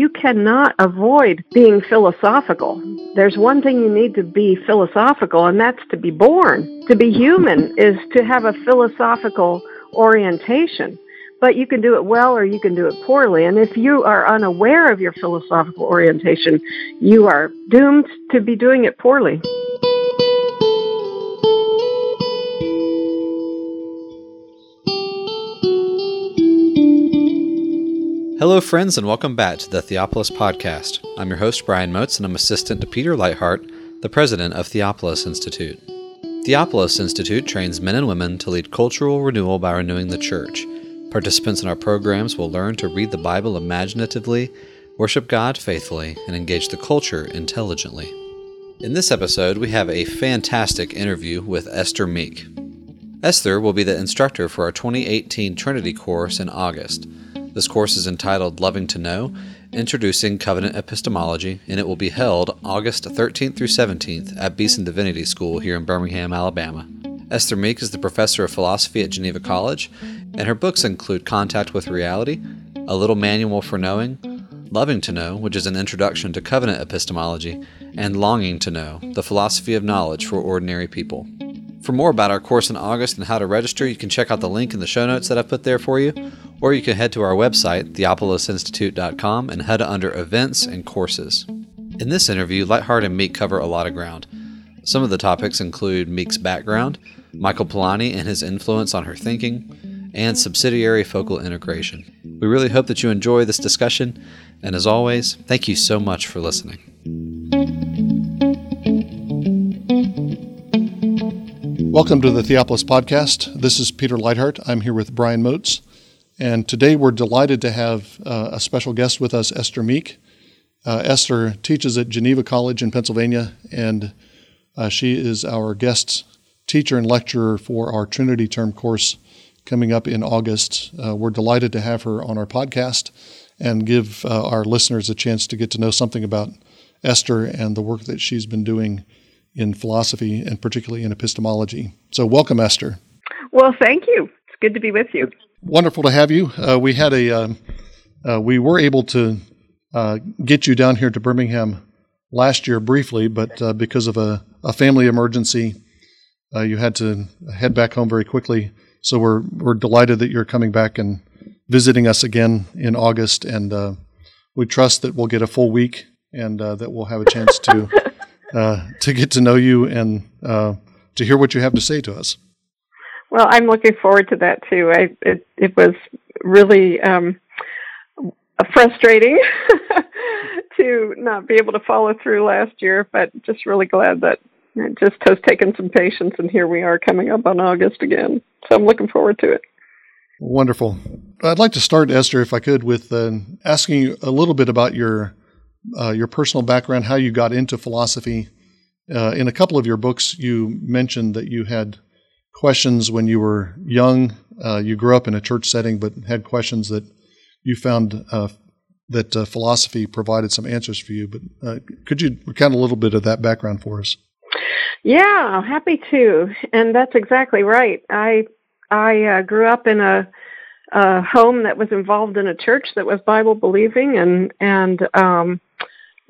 you cannot avoid being philosophical. There's one thing you need to be philosophical, and that's to be born. To be human is to have a philosophical orientation. But you can do it well or you can do it poorly. And if you are unaware of your philosophical orientation, you are doomed to be doing it poorly. Hello, friends, and welcome back to the Theopolis Podcast. I'm your host, Brian Moats, and I'm assistant to Peter Leithart, the president of Theopolis Institute. Theopolis Institute trains men and women to lead cultural renewal by renewing the church. Participants in our programs will learn to read the Bible imaginatively, worship God faithfully, and engage the culture intelligently. In this episode, we have a fantastic interview with Esther Meek. Esther will be the instructor for our 2018 Trinity course in August. This course is entitled Loving to Know Introducing Covenant Epistemology, and it will be held August 13th through 17th at Beeson Divinity School here in Birmingham, Alabama. Esther Meek is the professor of philosophy at Geneva College, and her books include Contact with Reality, A Little Manual for Knowing, Loving to Know, which is an introduction to covenant epistemology, and Longing to Know, the philosophy of knowledge for ordinary people. For more about our course in August and how to register, you can check out the link in the show notes that I've put there for you, or you can head to our website, theopolisinstitute.com, and head under Events and Courses. In this interview, Leithart and Meek cover a lot of ground. Some of the topics include Meek's background, Michael Polanyi and his influence on her thinking, and subsidiary focal integration. We really hope that you enjoy this discussion, and as always, thank you so much for listening. Welcome to the Theopolis Podcast. This is Peter Leithart. I'm here with Brian Moats. And today we're delighted to have uh, a special guest with us, Esther Meek. Uh, Esther teaches at Geneva College in Pennsylvania, and uh, she is our guest teacher and lecturer for our Trinity Term course coming up in August. Uh, we're delighted to have her on our podcast and give uh, our listeners a chance to get to know something about Esther and the work that she's been doing in philosophy and particularly in epistemology. So, welcome, Esther. Well, thank you. It's good to be with you. Wonderful to have you. Uh, we had a, um, uh, we were able to uh, get you down here to Birmingham last year briefly, but uh, because of a, a, family emergency, uh, you had to head back home very quickly. So we're we're delighted that you're coming back and visiting us again in August, and uh, we trust that we'll get a full week and that we'll have a chance to. uh, to get to know you and uh, to hear what you have to say to us. Well, I'm looking forward to that too. I, it, it was really um, frustrating to not be able to follow through last year, but just really glad that it just has taken some patience, and here we are coming up on August again. So I'm looking forward to it. Wonderful. I'd like to start, Esther, if I could, with uh, asking you a little bit about your uh, your personal background, how you got into philosophy. Uh, in a couple of your books, you mentioned that you had questions when you were young. Uh, you grew up in a church setting, but had questions that you found uh, that uh, philosophy provided some answers for you. But could you recount a little bit of that background for us? Yeah, happy to. And that's exactly right. I I grew up in a a home that was involved in a church that was Bible believing and and um,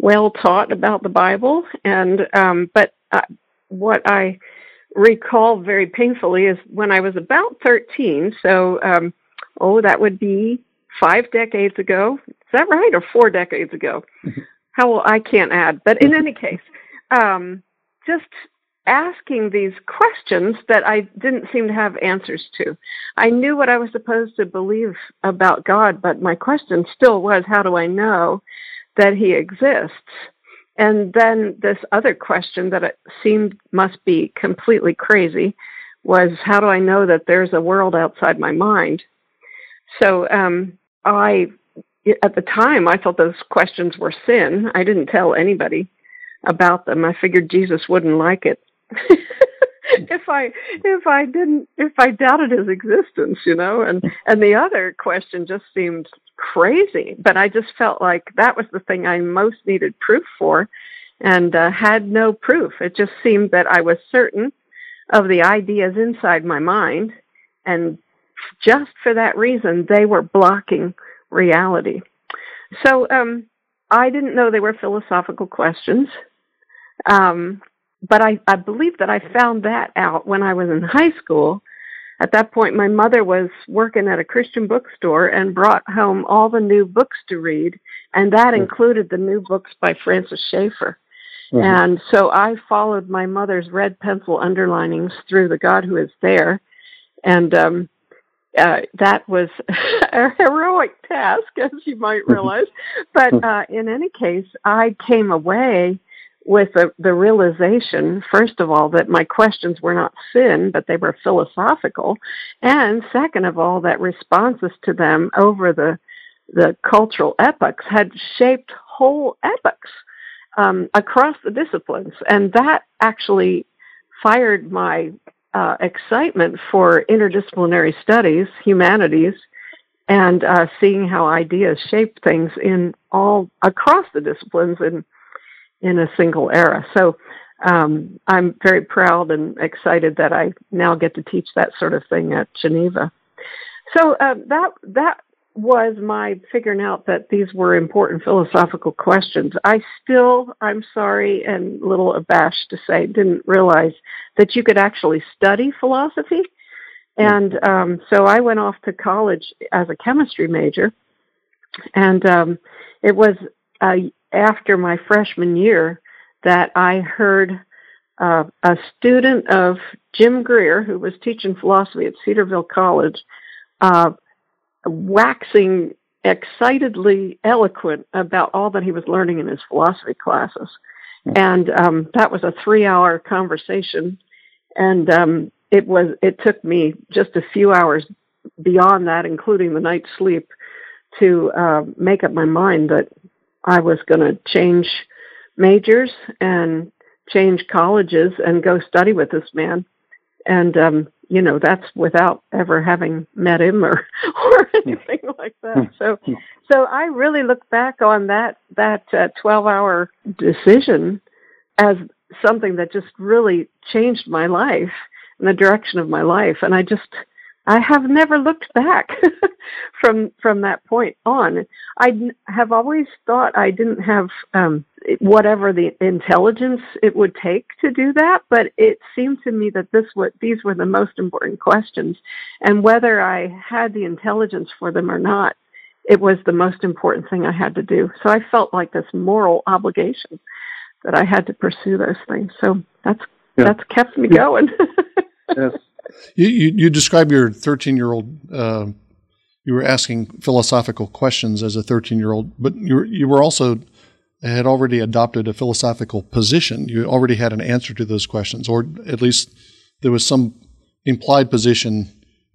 well taught about the Bible. And um, but uh, what I recall very painfully is when I was about thirteen. So um, oh, that would be five decades ago. Is that right, or four decades ago? How well, I can't add, but in any case, um, just asking these questions that I didn't seem to have answers to. I knew what I was supposed to believe about God, but my question still was how do I know that He exists? And then this other question that it seemed must be completely crazy was how do I know that there's a world outside my mind? So um, I, at the time, I thought those questions were sin. I didn't tell anybody about them. I figured Jesus wouldn't like it. if I if I didn't if I doubted his existence, you know, and and the other question just seemed crazy, but I just felt like that was the thing I most needed proof for, and uh, had no proof. It just seemed that I was certain of the ideas inside my mind, and just for that reason, they were blocking reality. So um, I didn't know they were philosophical questions. Um, but I, I believe that I found that out when I was in high school. At that point, my mother was working at a Christian bookstore and brought home all the new books to read, and that mm-hmm. included the new books by Francis Schaeffer. Mm-hmm. And so I followed my mother's red pencil underlinings through The God Who Is There. And um, uh, that was a heroic task, as you might mm-hmm. realize. but uh, in any case, I came away with the, the realization, first of all, that my questions were not sin, but they were philosophical. And second of all, that responses to them over the, the cultural epochs had shaped whole epochs um, across the disciplines. And that actually fired my uh, excitement for interdisciplinary studies, humanities, and uh, seeing how ideas shape things in all across the disciplines in in a single era. So um, I'm very proud and excited that I now get to teach that sort of thing at Geneva. So uh, that that was my figuring out that these were important philosophical questions. I still, I'm sorry and a little abashed to say, didn't realize that you could actually study philosophy. And um, so I went off to college as a chemistry major, and um, it was uh, after my freshman year that I heard uh, a student of Jim Greer, who was teaching philosophy at Cedarville College, uh, waxing excitedly eloquent about all that he was learning in his philosophy classes. And um, that was a three hour conversation. And um, it was it took me just a few hours beyond that, including the night's sleep, to uh, make up my mind that I was going to change majors and change colleges and go study with this man. And um, you know that's without ever having met him or or anything like that hmm. so so i really look back on that that uh, 12 hour decision as something that just really changed my life and the direction of my life and i just I have never looked back from from that point on. I have always thought I didn't have um, whatever the intelligence it would take to do that, but it seemed to me that this what these were the most important questions, and whether I had the intelligence for them or not, it was the most important thing I had to do. So I felt like this moral obligation that I had to pursue those things. So that's yeah. that's kept me going. yes. You, you, you describe your 13 year old, uh, you were asking philosophical questions as a 13 year old, but you were, you were also had already adopted a philosophical position. You already had an answer to those questions, or at least there was some implied position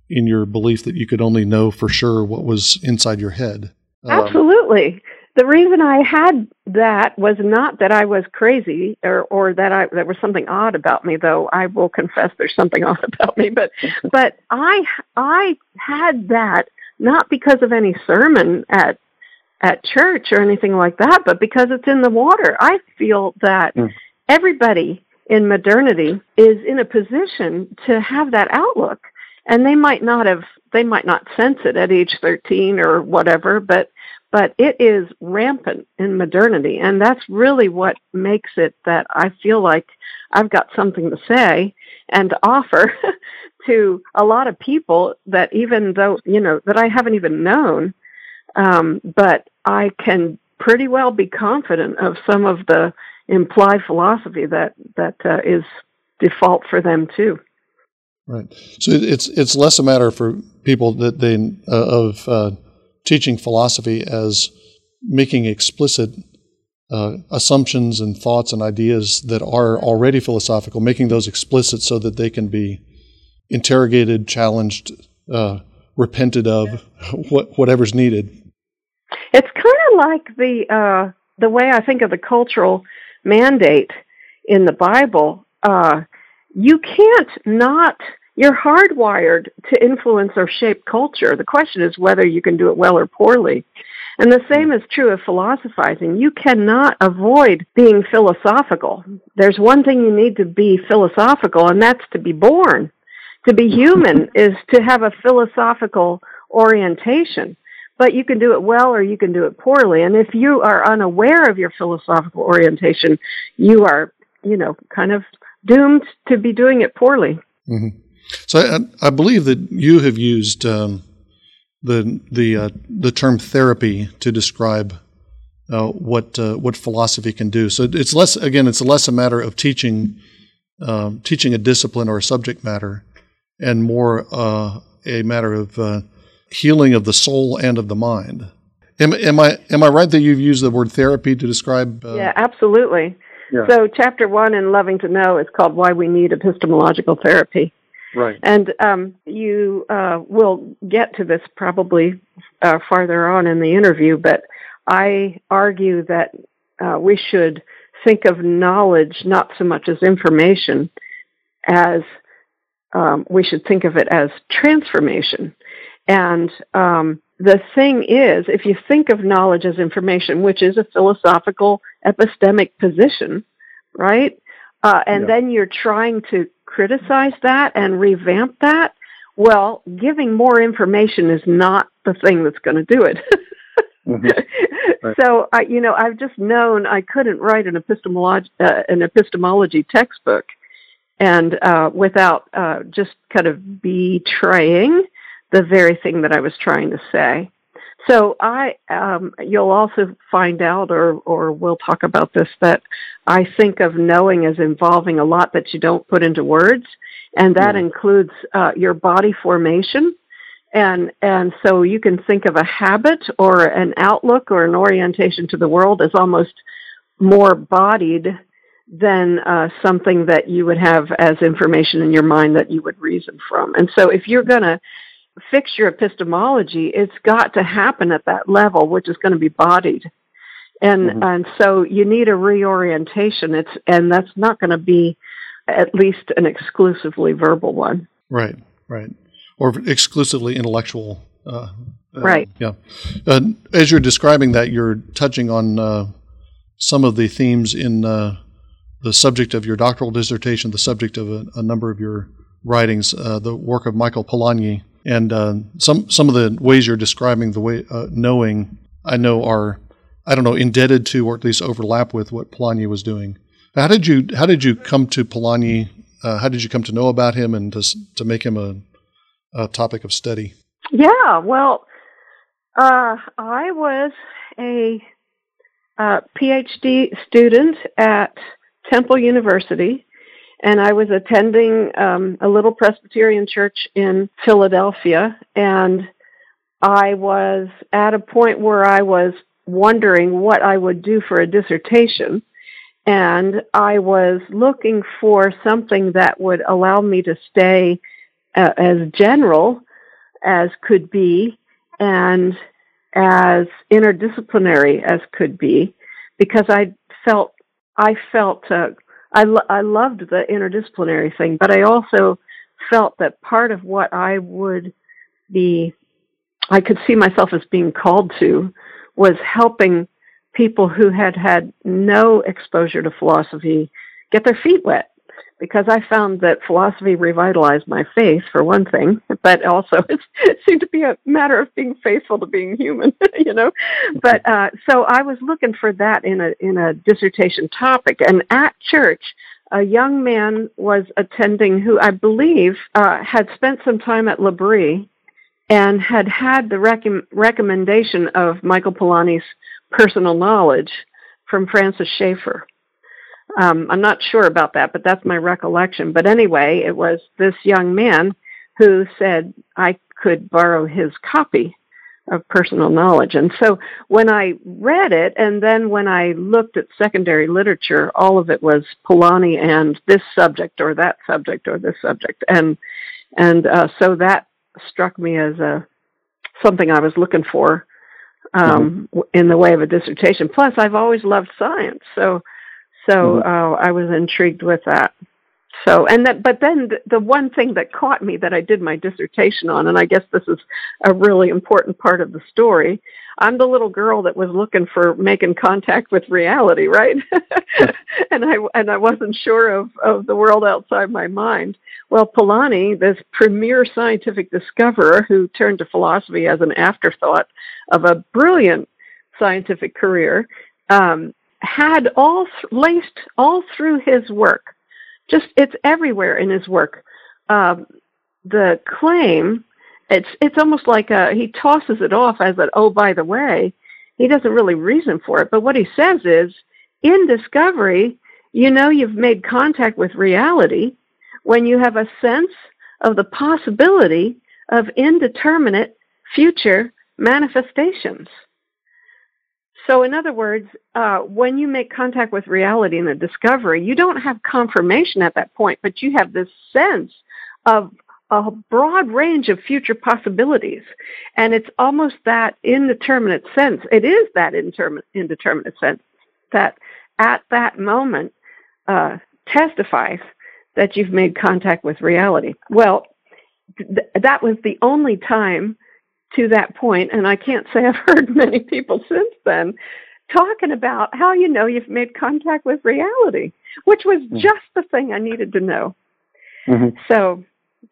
in your belief that you could only know for sure what was inside your head. Um, Absolutely the reason I had that was not that I was crazy or or that I there was something odd about me though I will confess there's something odd about me but but I I had that not because of any sermon at at church or anything like that but because it's in the water I feel that mm. everybody in modernity is in a position to have that outlook and they might not have they might not sense it at age 13 or whatever but but it is rampant in modernity and that's really what makes it that I feel like I've got something to say and to offer to a lot of people that even though you know that I haven't even known um, but I can pretty well be confident of some of the implied philosophy that that uh, is default for them too. Right. So it's it's less a matter for people that they uh, of uh, teaching philosophy as making explicit uh, assumptions and thoughts and ideas that are already philosophical, making those explicit so that they can be interrogated, challenged, uh, repented of, what, whatever's needed. It's kind of like the uh, the way I think of the cultural mandate in the Bible. Uh, you can't not you're hardwired to influence or shape culture. The question is whether you can do it well or poorly. And the same is true of philosophizing. You cannot avoid being philosophical. There's one thing you need to be philosophical, and that's to be born. To be human is to have a philosophical orientation. but you can do it well or you can do it poorly. And if you are unaware of your philosophical orientation, you are, you know, kind of doomed to be doing it poorly. Mm-hmm. So I, I, believe that you have used um, the the uh, the term therapy to describe uh, what uh, what philosophy can do. So it's less again, it's less a matter of teaching um, teaching a discipline or a subject matter, and more uh, a matter of uh, healing of the soul and of the mind. Am, am, I am I right that you've used the word therapy to describe? Uh, yeah, absolutely. Yeah. So, chapter one in Loving to Know is called "Why We Need Epistemological Therapy." Right. And um, you uh, will get to this probably uh, farther on in the interview, but I argue that uh, we should think of knowledge not so much as information as um, we should think of it as transformation. And um, the thing is, if you think of knowledge as information, which is a philosophical epistemic position, right? Uh, and yeah. then you're trying to criticize that and revamp that. Well, giving more information is not the thing that's going to do it. mm-hmm. right. So, I, you know, I've just known I couldn't write an epistemology uh, an epistemology textbook, and uh, without uh, just kind of betraying the very thing that I was trying to say. So I, um, you'll also find out, or or we'll talk about this, that I think of knowing as involving a lot that you don't put into words, and that mm. includes uh, your body formation, and and so you can think of a habit or an outlook or an orientation to the world as almost more bodied than uh, something that you would have as information in your mind that you would reason from. And so if you're going to fix your epistemology, it's got to happen at that level, which is going to be bodied. And mm-hmm. and so you need a reorientation. It's and that's not going to be at least an exclusively verbal one. Right, right, or exclusively intellectual. Uh, uh, right. Yeah. Uh, as you're describing that, you're touching on uh, some of the themes in uh, the subject of your doctoral dissertation, the subject of a, a number of your writings, uh, the work of Michael Polanyi, and uh, some some of the ways you're describing the way uh, knowing I know are I don't know indebted to or at least overlap with what Polanyi was doing. How did you how did you come to Polanyi? Uh, how did you come to know about him and to to make him a, a topic of study? Yeah, well, uh, I was a uh, PhD student at Temple University and I was attending um, a little Presbyterian church in Philadelphia, and I was at a point where I was wondering what I would do for a dissertation, and I was looking for something that would allow me to stay uh, as general as could be and as interdisciplinary as could be because I felt I felt uh, I, lo- I loved the interdisciplinary thing, but I also felt that part of what I would be, I could see myself as being called to, was helping people who had had no exposure to philosophy get their feet wet because I found that philosophy revitalized my faith for one thing, but also it seemed to be a matter of being faithful to being human, you know. But uh, so I was looking for that in a in a dissertation topic, and at church. A young man was attending who I believe uh, had spent some time at L'Abri and had had the rec- recommendation of Michael Polanyi's personal knowledge from Francis Schaeffer. Um, I'm not sure about that, but that's my recollection. But anyway, it was this young man who said I could borrow his copy of personal knowledge. And so when I read it, and then when I looked at secondary literature, all of it was Polanyi and this subject or that subject or this subject, and and uh, so that struck me as a something I was looking for um, mm-hmm. in the way of a dissertation. Plus, I've always loved science, so so mm-hmm. uh, I was intrigued with that. So, and that, but then the, the one thing that caught me that I did my dissertation on, and I guess this is a really important part of the story. I'm the little girl that was looking for making contact with reality, right? and I and I wasn't sure of of the world outside my mind. Well, Polanyi, this premier scientific discoverer who turned to philosophy as an afterthought of a brilliant scientific career, um, had all laced all through his work just it's everywhere in his work. Um, the claim, it's it's almost like a, he tosses it off as an oh by the way. He doesn't really reason for it, but what he says is, in discovery, you know you've made contact with reality when you have a sense of the possibility of indeterminate future manifestations. So, in other words, uh, when you make contact with reality in the discovery, you don't have confirmation at that point, but you have this sense of a broad range of future possibilities. And it's almost that indeterminate sense. It is that indeterminate sense that at that moment uh, testifies that you've made contact with reality. Well, th- that was the only time to that point, and I can't say I've heard many people since then talking about how you know you've made contact with reality, which was mm-hmm. just the thing I needed to know. Mm-hmm. So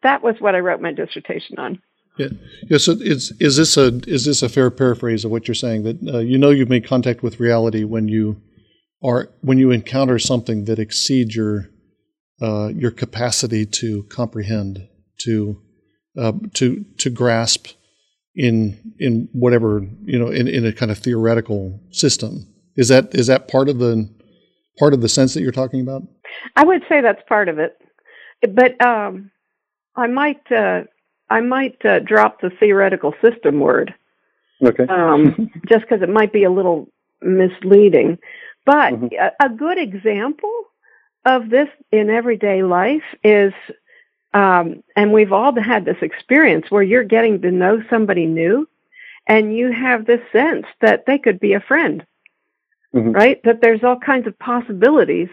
that was what I wrote my dissertation on. Yeah. yeah. So is is this a is this a fair paraphrase of what you're saying that uh, you know you've made contact with reality when you are when you encounter something that exceeds your uh, your capacity to comprehend to uh, to to grasp in in whatever you know in, in a kind of theoretical system. Is that is that part of the part of the sense that you're talking about? I would say that's part of it, but um, I might uh, I might uh, drop the theoretical system word. Okay. Um, just because it might be a little misleading, but mm-hmm. a, a good example of this in everyday life is um, and we've all had this experience where you're getting to know somebody new and you have this sense that they could be a friend, mm-hmm. right? That there's all kinds of possibilities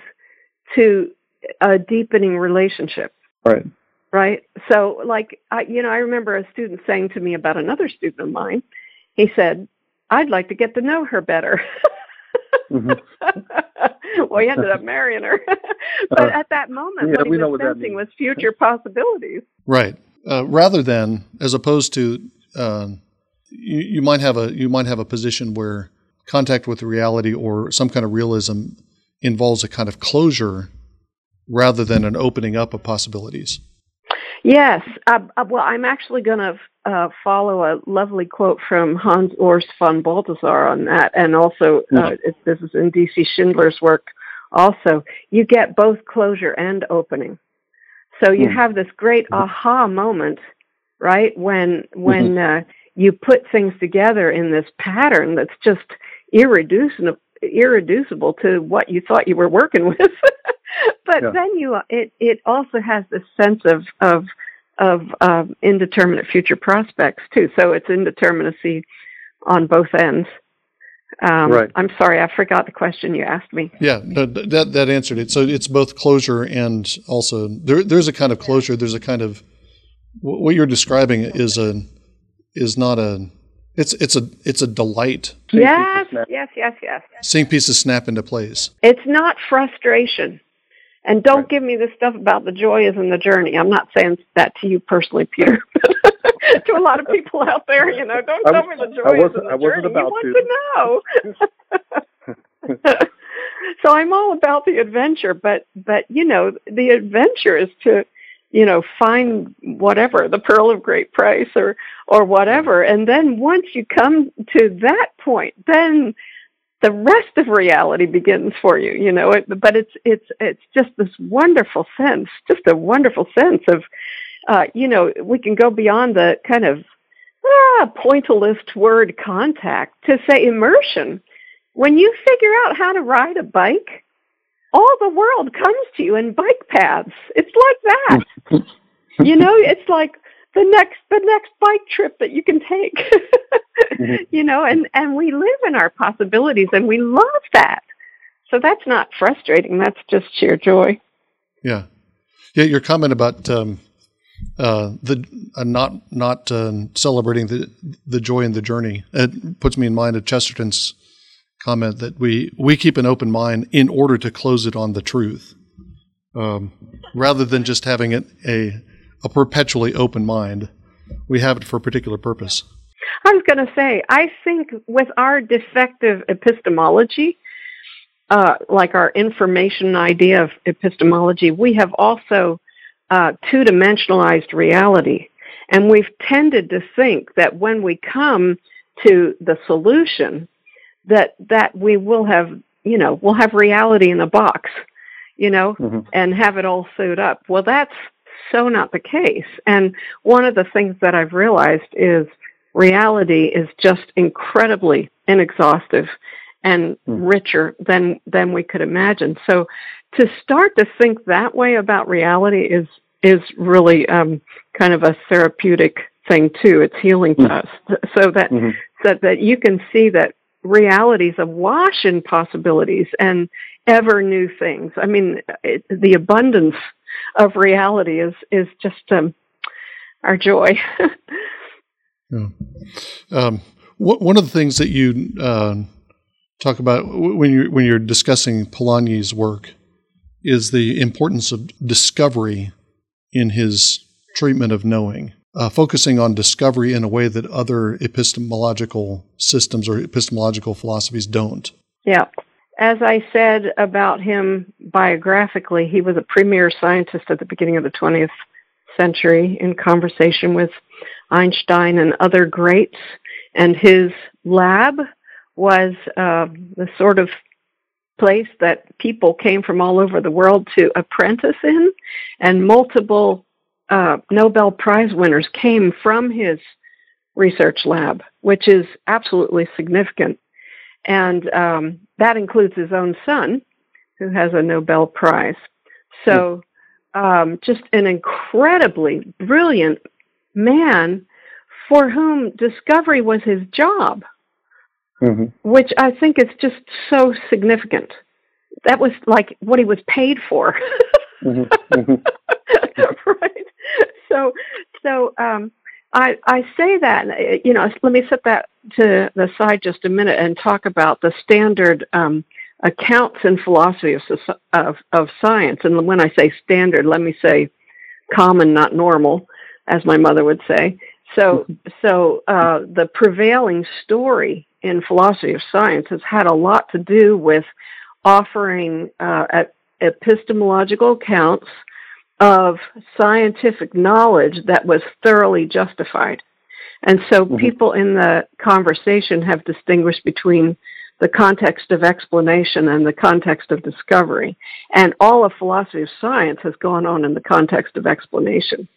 to a deepening relationship. Right. Right. So, like, I, you know, I remember a student saying to me about another student of mine, he said, I'd like to get to know her better. Mm-hmm. well, he ended up marrying her. but uh, at that moment, yeah, what he was sensing was future possibilities. Right. Uh, rather than, as opposed to, uh, you, you might have a you might have a position where contact with reality or some kind of realism involves a kind of closure rather than an opening up of possibilities. Yes. Uh, uh, well, I'm actually going to uh, follow a lovely quote from Hans Urs von Balthasar on that, and also uh, mm-hmm. this is in D.C. Schindler's work. Also, you get both closure and opening. So you mm have this great mm-hmm. aha moment, right? When when mm-hmm. uh, you put things together in this pattern that's just irreducible irreducible to what you thought you were working with. but yeah. then you it it also has this sense of of of um, indeterminate future prospects too. So it's indeterminacy on both ends. Um, right. I'm sorry, I forgot the question you asked me. Yeah, that that answered it. So it's both closure and also there. There's a kind of closure. There's a kind of what you're describing is a is not a it's it's a it's a delight. Yes, yes, yes, yes. Seeing pieces snap into place. It's not frustration. And don't right. give me this stuff about the joy is in the journey. I'm not saying that to you personally, Peter. to a lot of people out there, you know, don't tell me the joy is in the I journey. About you want to, to know. so I'm all about the adventure, but but you know, the adventure is to you know find whatever the pearl of great price or or whatever and then once you come to that point then the rest of reality begins for you you know? It, but it's it's it's just this wonderful sense just a wonderful sense of uh you know we can go beyond the kind of ah, pointillist word contact to say immersion. When you figure out how to ride a bike all the world comes to you in bike paths. It's like that. You know it's like the next the next bike trip that you can take. Mm-hmm. you know and and we live in our possibilities and we love that. So that's not frustrating. That's just sheer joy. Yeah. Yeah, your comment about um, uh, the uh, not not uh, celebrating the the joy in the journey it puts me in mind of Chesterton's comment that we we keep an open mind in order to close it on the truth, um, rather than just having it a a perpetually open mind. We have it for a particular purpose. I was going to say, I think with our defective epistemology, uh, like our information idea of epistemology, we have also uh, two dimensionalized reality. And we've tended to think that when we come to the solution, that that we will have, you know, we'll have reality in a box, you know, mm-hmm. and have it all sewed up. Well, that's so not the case. And one of the things that I've realized is reality is just incredibly inexhaustive and mm-hmm. richer than than we could imagine. So to start to think that way about reality is is really um, kind of a therapeutic thing too. It's healing to mm-hmm. us, so that mm-hmm. so that you can see that realities awash in possibilities and ever new things. I mean, it, the abundance of reality is is just um, our joy. yeah. um, one of the things that you uh, talk about when you're when you're discussing Polanyi's work is the importance of discovery in his treatment of knowing, uh, focusing on discovery in a way that other epistemological systems or epistemological philosophies don't. Yeah. As I said about him biographically, he was a premier scientist at the beginning of the 20th century in conversation with Einstein and other greats. And his lab was uh, the sort of place that people came from all over the world to apprentice in, and multiple uh, Nobel Prize winners came from his research lab, which is absolutely significant. And um, that includes his own son, who has a Nobel Prize. So, um, just an incredibly brilliant man for whom discovery was his job mm-hmm. which I think is just so significant. That was like what he was paid for. mm-hmm. Mm-hmm. right. So, so um, I I say that you know let me set that to the side just a minute and talk about the standard um, accounts in philosophy of, of of science. And when I say standard, let me say common, not normal, as my mother would say. So, so uh, the prevailing story in philosophy of science has had a lot to do with offering uh, epistemological accounts of scientific knowledge that was thoroughly justified. And so mm-hmm. people in the conversation have distinguished between the context of explanation and the context of discovery. And all of philosophy of science has gone on in the context of explanation.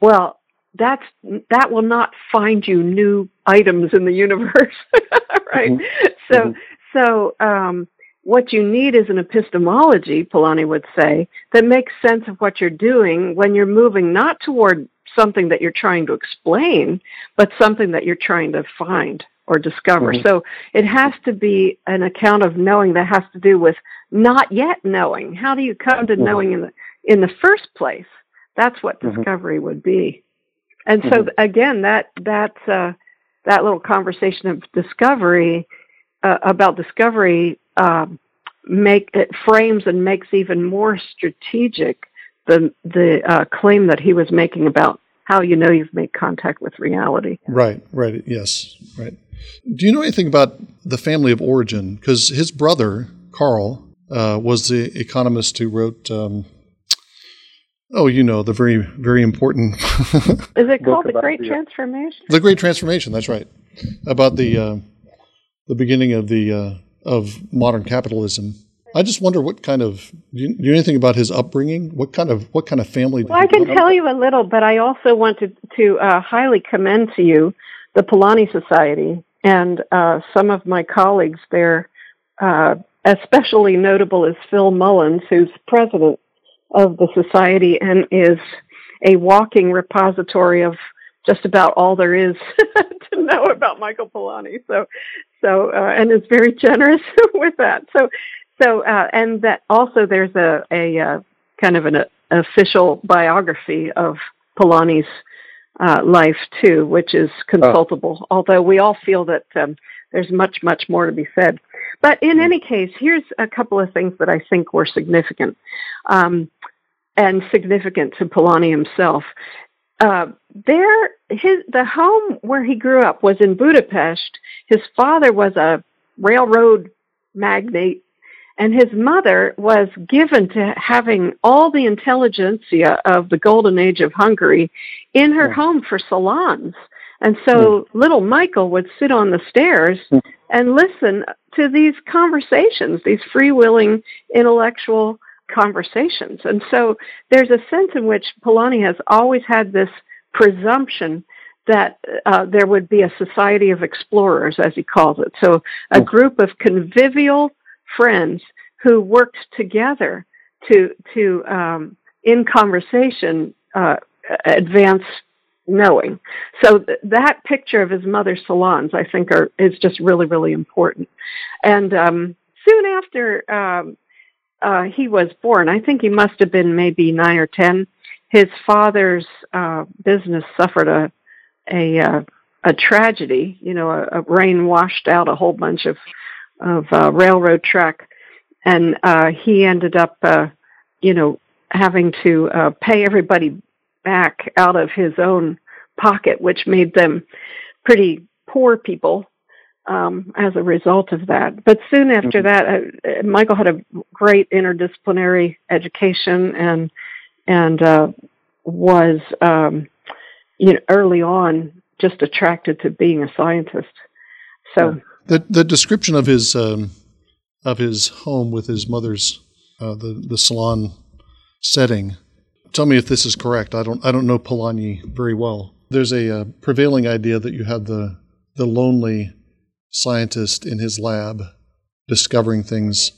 Well, that's that will not find you new items in the universe right mm-hmm. so mm-hmm. so um what you need is an epistemology Polanyi would say that makes sense of what you're doing when you're moving not toward something that you're trying to explain but something that you're trying to find or discover mm-hmm. so it has to be an account of knowing that has to do with not yet knowing how do you come to mm-hmm. knowing in the in the first place that's what mm-hmm. discovery would be and so mm-hmm. again, that that uh, that little conversation of discovery uh, about discovery uh, make it frames and makes even more strategic the the uh, claim that he was making about how you know you've made contact with reality. Right. Right. Yes. Right. Do you know anything about the family of origin? Because his brother Karl uh, was the economist who wrote. Um, Oh, you know the very very important. Is it called the Great the, Transformation? The Great Transformation. That's right. About the uh, the beginning of the uh, of modern capitalism. I just wonder what kind of do you, do you know anything about his upbringing? What kind of what kind of family? Well, I can tell you a little, but I also wanted to uh, highly commend to you the Polanyi Society and uh, some of my colleagues there. Uh, especially notable is Phil Mullins, who's president of the society and is a walking repository of just about all there is to know about Michael Polanyi. So, so uh, and is very generous with that. So, so uh, and that also there's a a uh, kind of an official biography of Polanyi's uh, life too, which is consultable. Oh. Although we all feel that um, there's much, much more to be said. But in any case, here's a couple of things that I think were significant um, and significant to Polanyi himself. Uh, there, his the home where he grew up was in Budapest. His father was a railroad magnate and his mother was given to having all the intelligentsia of the golden age of Hungary in her yeah. home for salons. And so mm. little Michael would sit on the stairs mm. and listen to these conversations, these freewheeling intellectual conversations. And so there's a sense in which Polanyi has always had this presumption that uh, there would be a society of explorers, as he calls it. So a group of convivial friends who worked together to to um, in conversation uh, advance knowing. So th- that picture of his mother's salons, I think, are is just really really important. And um, soon after um, uh, he was born, I think he must have been maybe nine or ten. His father's uh, business suffered a a uh, a tragedy. You know, a, a rain washed out a whole bunch of of uh, railroad track, and uh, he ended up, uh, you know, having to uh, pay everybody back out of his own pocket, which made them pretty poor people um, as a result of that. But soon after mm-hmm. that, uh, Michael had a great interdisciplinary education and and uh, was, um, you know, early on just attracted to being a scientist. So the the description of his um, of his home with his mother's uh, the the salon setting. Tell me if this is correct. I don't I don't know Polanyi very well. There's a, a uh, prevailing idea that you have the the lonely scientist in his lab discovering things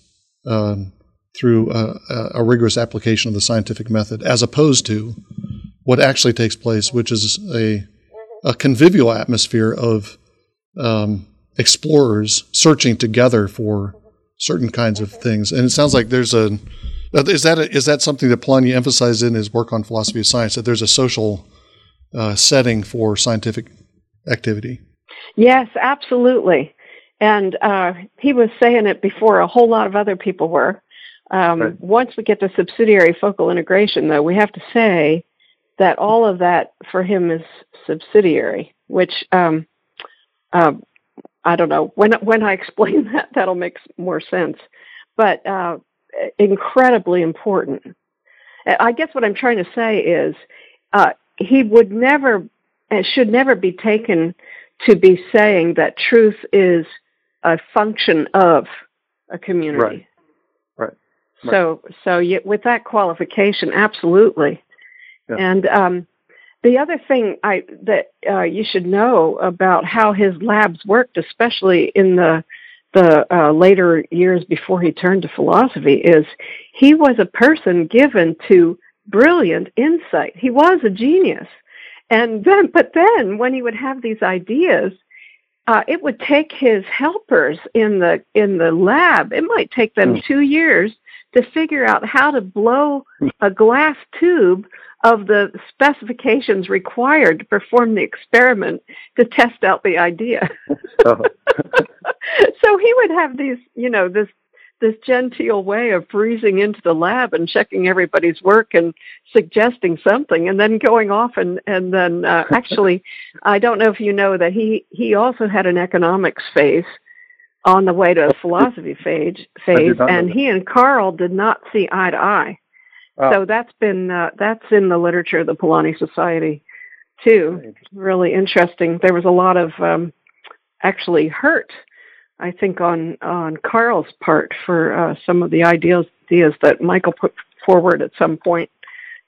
um, through a, a, rigorous application of the scientific method, as opposed to what actually takes place, which is a a convivial atmosphere of um, explorers searching together for certain kinds of things. And it sounds like there's a is that a, is that something that Polanyi emphasized in his work on philosophy of science that there's a social uh, setting for scientific activity? Yes, absolutely. And uh, he was saying it before a whole lot of other people were. Um, right. Once we get to subsidiary focal integration, though, we have to say that all of that for him is subsidiary, which um, uh, I don't know when when I explain that that'll make more sense, but uh, incredibly important. I guess what I'm trying to say is uh, he would never should never be taken to be saying that truth is a function of a community. Right. Right. right. So so you, with that qualification, absolutely. Yeah. And um, the other thing I, that uh, you should know about how his labs worked, especially in the the uh, later years before he turned to philosophy, is he was a person given to brilliant insight. He was a genius, and then but then when he would have these ideas, uh, it would take his helpers in the in the lab. It might take them mm. two years to figure out how to blow a glass tube of the specifications required to perform the experiment to test out the idea. oh. so he would have these, you know, this this genteel way of breezing into the lab and checking everybody's work and suggesting something and then going off and and then uh, actually I don't know if you know that he he also had an economics phase on the way to a philosophy phase phase and he and Karl did not see eye to eye. Oh. So that's been uh, that's in the literature of the Polanyi Society too. Really interesting. There was a lot of um, actually hurt, I think, on on Karl's part for uh, some of the ideas ideas that Michael put forward at some point.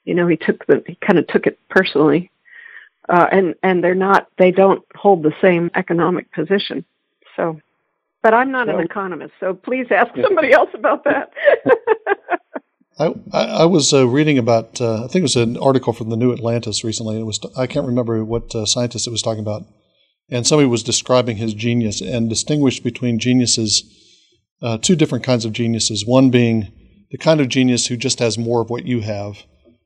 You know, he took the he kind of took it personally, uh, and and they're not they don't hold the same economic position. So, but I'm not an economist, so please ask somebody else about that. I, I was uh, reading about uh, I think it was an article from the New Atlantis recently. It was I can't remember what uh, scientist it was talking about, and somebody was describing his genius and distinguished between geniuses, uh, two different kinds of geniuses. One being the kind of genius who just has more of what you have,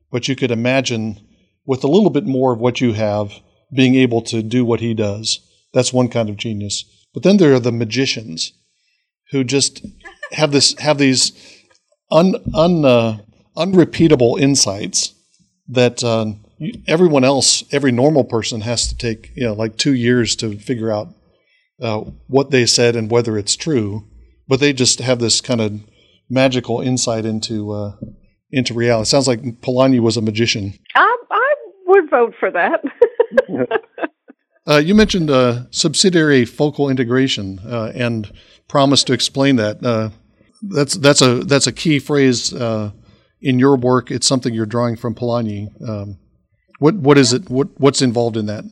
but you could imagine with a little bit more of what you have being able to do what he does. That's one kind of genius. But then there are the magicians who just have this have these un, un uh, unrepeatable insights that uh, everyone else, every normal person, has to take you know like two years to figure out uh, what they said and whether it's true. But they just have this kind of magical insight into uh, into reality. It sounds like Polanyi was a magician. I, I would vote for that. uh, you mentioned uh, subsidiary focal integration uh, and promised to explain that. Uh, that's that's a that's a key phrase uh, in your work. It's something you're drawing from Polanyi. Um, what what is it? What what's involved in that?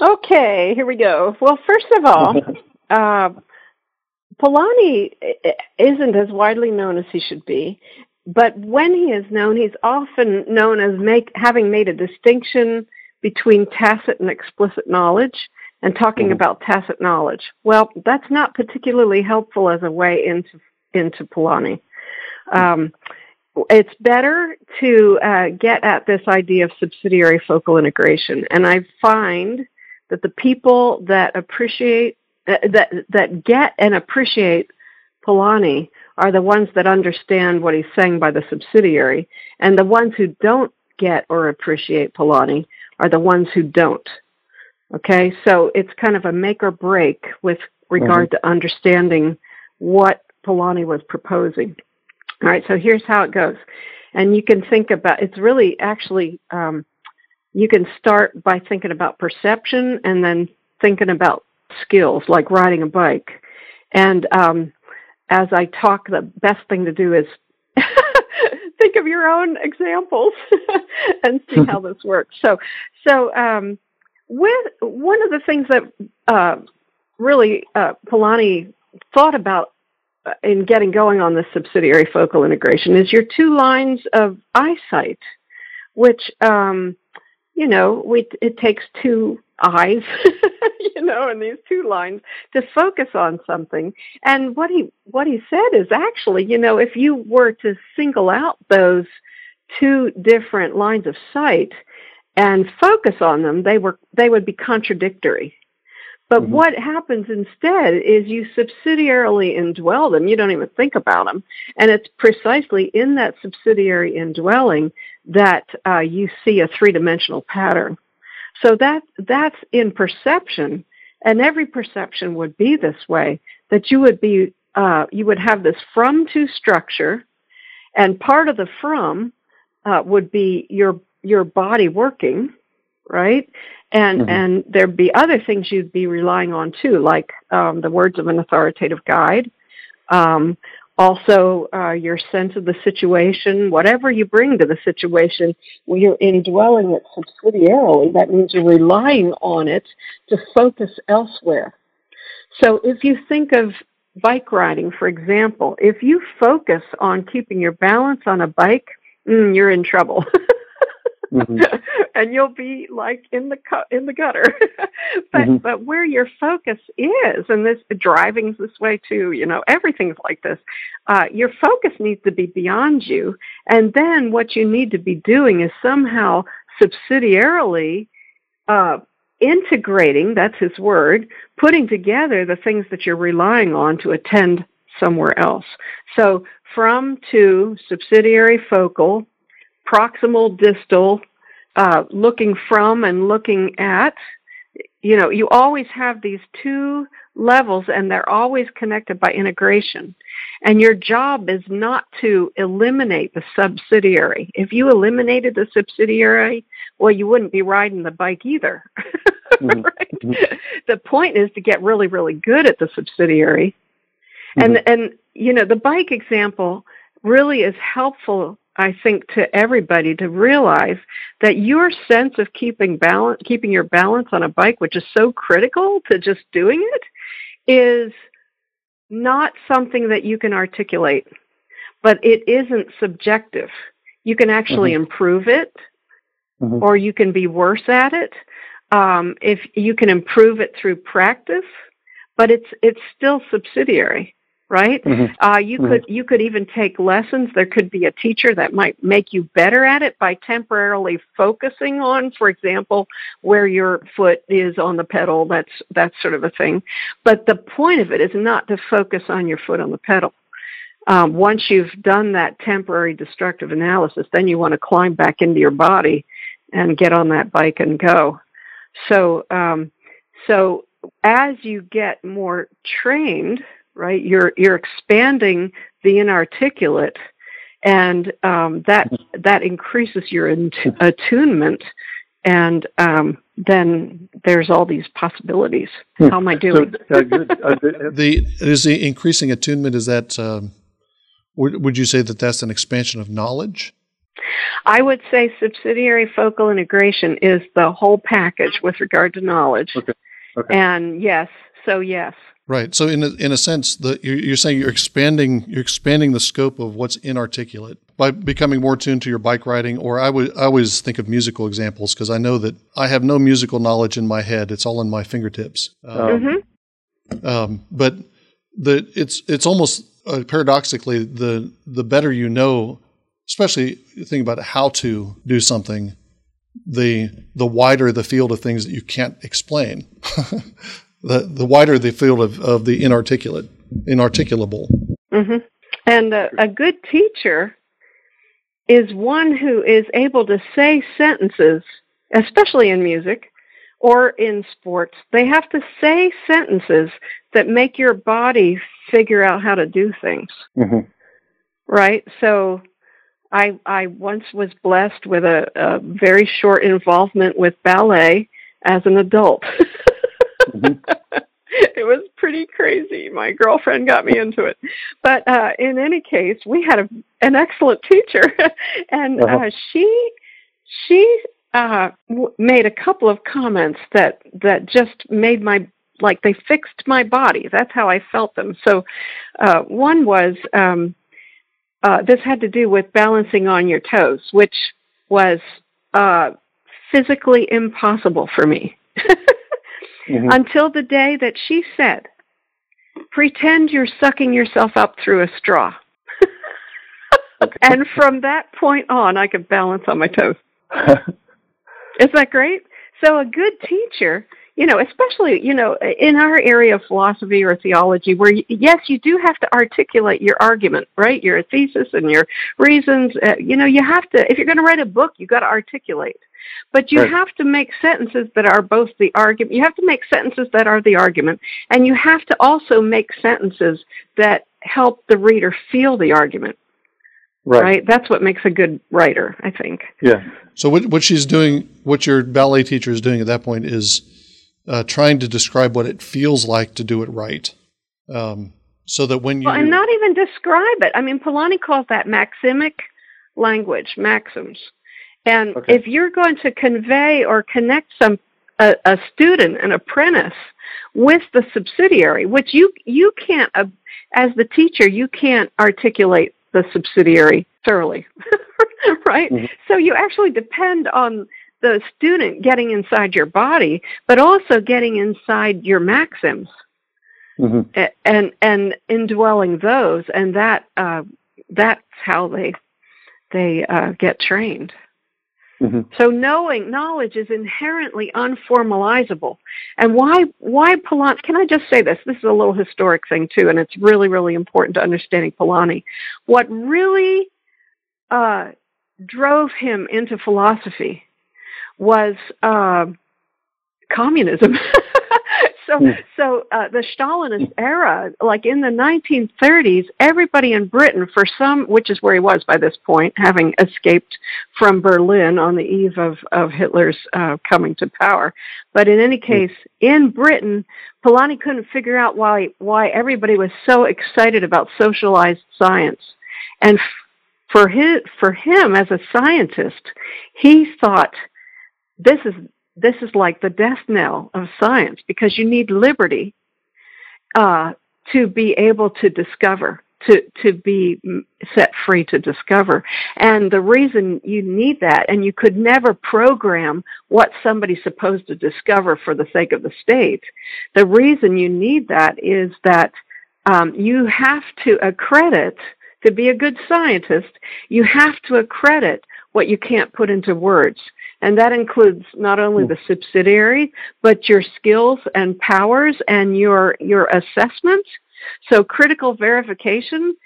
Okay, here we go. Well, first of all, uh, Polanyi isn't as widely known as he should be, but when he is known, he's often known as make, having made a distinction between tacit and explicit knowledge and talking mm-hmm. about tacit knowledge. Well, that's not particularly helpful as a way into into Polanyi. Um, it's better to uh, get at this idea of subsidiary focal integration, and I find that the people that appreciate uh, that that get and appreciate Polanyi are the ones that understand what he's saying by the subsidiary, and the ones who don't get or appreciate Polanyi are the ones who don't. Okay, so it's kind of a make or break with regard mm-hmm. to understanding what Polanyi was proposing. All right, so here's how it goes. And you can think about it's really actually um, you can start by thinking about perception and then thinking about skills like riding a bike. And um, as I talk, the best thing to do is think of your own examples and see how this works. So, so um, with one of the things that uh, really uh, Polanyi thought about in getting going on the subsidiary focal integration is your two lines of eyesight, which um, you know we, it takes two eyes, you know, and these two lines to focus on something. And what he what he said is actually, you know, if you were to single out those two different lines of sight and focus on them, they were they would be contradictory. But mm-hmm. what happens instead is you subsidiarily indwell them. You don't even think about them. And it's precisely in that subsidiary indwelling that uh, you see a three dimensional pattern. So that that's in perception, and every perception would be this way. That you would be uh, you would have this from to structure, and part of the from uh, would be your your body working, right? And mm-hmm. and there'd be other things you'd be relying on too, like um, the words of an authoritative guide, um, also uh, your sense of the situation, whatever you bring to the situation, when you're indwelling it subsidiarily, that means you're relying on it to focus elsewhere. So if you think of bike riding, for example, if you focus on keeping your balance on a bike, mm, you're in trouble. mm-hmm. and you'll be like in the cu- in the gutter. but mm-hmm. but where your focus is, and this driving's this way too. You know, everything's like this. Uh, your focus needs to be beyond you, and then what you need to be doing is somehow subsidiarily. Uh, integrating, that's his word, putting together the things that you're relying on to attend somewhere else. So from to subsidiary focal, proximal distal, uh, looking from and looking at. You know, you always have these two levels and they're always connected by integration. And your job is not to eliminate the subsidiary. If you eliminated the subsidiary, well, you wouldn't be riding the bike either. Mm-hmm. right? Mm-hmm. The point is to get really, really good at the subsidiary. Mm-hmm. And, and, you know, the bike example really is helpful I think to everybody to realize that your sense of keeping balance, keeping your balance on a bike, which is so critical to just doing it, is not something that you can articulate, but it isn't subjective. You can actually mm-hmm. improve it, mm-hmm. or you can be worse at it. Um, if you can improve it through practice, but it's it's still subsidiary right? Mm-hmm. Uh, you mm-hmm. could you could even take lessons. There could be a teacher that might make you better at it by temporarily focusing on, for example, where your foot is on the pedal. That's that sort of a thing. But the point of it is not to focus on your foot on the pedal. Um, once you've done that temporary destructive analysis, then you want to climb back into your body and get on that bike and go. So, um, so as you get more trained, right? You're you're expanding the inarticulate, and um, that that increases your attunement, and um, then there's all these possibilities. Hmm. How am I doing? So, uh, good. Uh, the is the increasing attunement is that um, would would you say that that's an expansion of knowledge? I would say subsidiary focal integration is the whole package with regard to knowledge. Okay. Okay. And yes, so yes. Right. So in a, in a sense, the, you're, you're, saying you're expanding you're expanding the scope of what's inarticulate by becoming more tuned to your bike riding. Or I would I always think of musical examples because I know that I have no musical knowledge in my head; it's all in my fingertips. Um, mm-hmm. um, but the it's it's almost uh, paradoxically the the better you know, especially think about how to do something, the the wider the field of things that you can't explain. the, the wider the field of, of the inarticulate, inarticulable. Mm-hmm. And a, a good teacher is one who is able to say sentences, especially in music or in sports. They have to say sentences that make your body figure out how to do things. Mm-hmm. Right? So I I once was blessed with a, a very short involvement with ballet as an adult. Mm-hmm. it was pretty crazy. My girlfriend got me into it. But uh, in any case, we had a, an excellent teacher, and uh-huh. uh, she she uh, w- made a couple of comments that that just made my like they fixed my body. That's how I felt them. So uh, one was um, uh, this had to do with balancing on your toes, which was uh, physically impossible for me. mm-hmm. until the day that she said, Pretend you're sucking yourself up through a straw. okay. And from that point on, I could balance on my toes. Is that great? So, a good teacher you know, especially, you know, in our area of philosophy or theology, where yes, you do have to articulate your argument, right? Your thesis and your reasons. Uh, you know, you have to, if you're going to write a book, you've got to articulate. But you right. have to make sentences that are both the argument. You have to make sentences that are the argument, and you have to also make sentences that help the reader feel the argument. Right. right. That's what makes a good writer, I think. Yeah. So what what she's doing, what your ballet teacher is doing at that point is uh, trying to describe what it feels like to do it right. Um, so that when you. Well, and not even describe it. I mean, Polanyi calls that maximic language, maxims. And okay. if you're going to convey or connect some a, a, student, an apprentice, with the subsidiary, which you you can't, uh, as the teacher, you can't articulate the subsidiary thoroughly, right? Mm-hmm. So you actually depend on the student getting inside your body, but also getting inside your maxims mm-hmm. and and indwelling those, and that uh, that's how they they uh, get trained. Mm-hmm. So knowing knowledge is inherently unformalizable. And why why Polanyi can I just say this? This is a little historic thing too, and it's really, really important to understanding Polanyi. What really uh, drove him into philosophy was uh, communism. so, mm. so uh, the Stalinist era, like in the 1930s, everybody in Britain, for some, which is where he was by this point, having escaped from Berlin on the eve of of Hitler's uh, coming to power, but in any hmm. case, in Britain, Polanyi couldn't figure out why why everybody was so excited about socialized science, and f- for his for him as a scientist, he thought this is this is like the death knell of science because you need liberty uh, to be able to discover to to be set free to discover and the reason you need that and you could never program what somebody's supposed to discover for the sake of the state the reason you need that is that um, you have to accredit to be a good scientist. You have to accredit what you can't put into words. And that includes not only the subsidiary, but your skills and powers and your, your assessment. So critical verification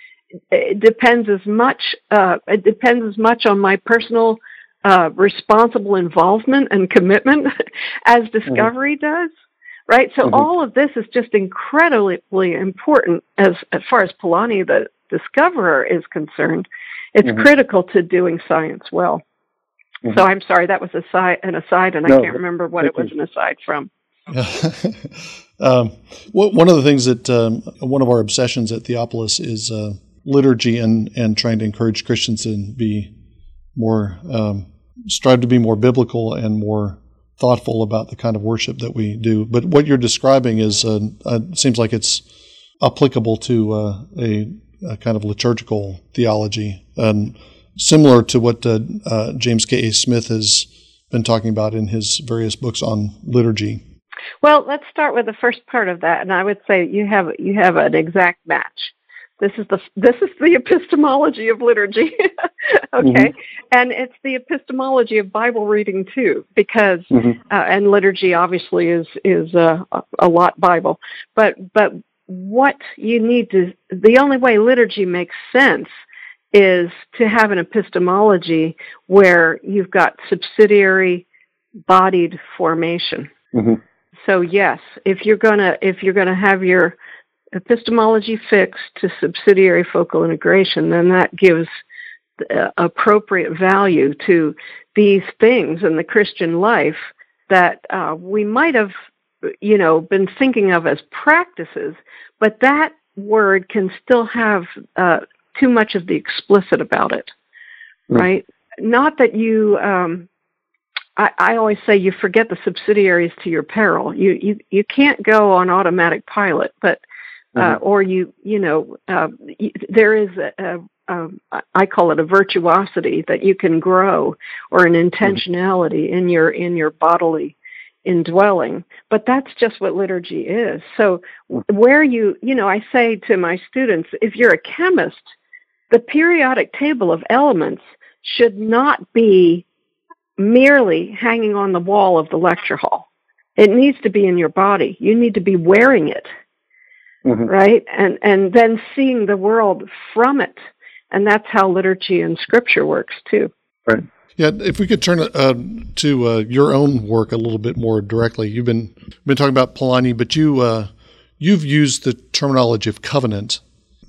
depends as much, uh, it depends as much on my personal, uh, responsible involvement and commitment as mm-hmm. discovery does. Right? So mm-hmm. all of this is just incredibly important as, as far as Polanyi, the discoverer, is concerned. It's mm-hmm. critical to doing science well. Mm-hmm. So I'm sorry, that was a side, an aside, and no, I can't remember what it was you. an aside from. um, one of the things that um, one of our obsessions at Theopolis is uh, liturgy and, and trying to encourage Christians to be more, um, strive to be more biblical and more thoughtful about the kind of worship that we do. But what you're describing is uh, uh, seems like it's applicable to uh, a, a, kind of liturgical theology. And similar to what uh, uh, James K. A. Smith has been talking about in his various books on liturgy. Well, let's start with the first part of that, and I would say you have you have an exact match. This is the this is the epistemology of liturgy, okay, mm-hmm. and it's the epistemology of Bible reading too, because mm-hmm. uh, and liturgy obviously is is uh, a lot Bible, but but what you need to the only way liturgy makes sense is to have an epistemology where you've got subsidiary bodied formation. Mm-hmm. So yes, if you're gonna if you're gonna have your epistemology fixed to subsidiary focal integration, then that gives uh, appropriate value to these things in the Christian life that uh, we might have, you know, been thinking of as practices, but that word can still have uh, too much of the explicit about it, mm. right? Not that you. Um, I, I always say you forget the subsidiaries to your peril. You you you can't go on automatic pilot, but uh, mm-hmm. or you you know uh, there is a, a, a I call it a virtuosity that you can grow or an intentionality mm-hmm. in your in your bodily indwelling but that's just what liturgy is so where you you know i say to my students if you're a chemist the periodic table of elements should not be merely hanging on the wall of the lecture hall. It needs to be in your body. You need to be wearing it, mm-hmm. right? And and then seeing the world from it, and that's how liturgy and scripture works too. Right. Yeah, if we could turn uh, to uh, your own work a little bit more directly, you've been been talking about Polanyi, but you uh, you've used the terminology of covenant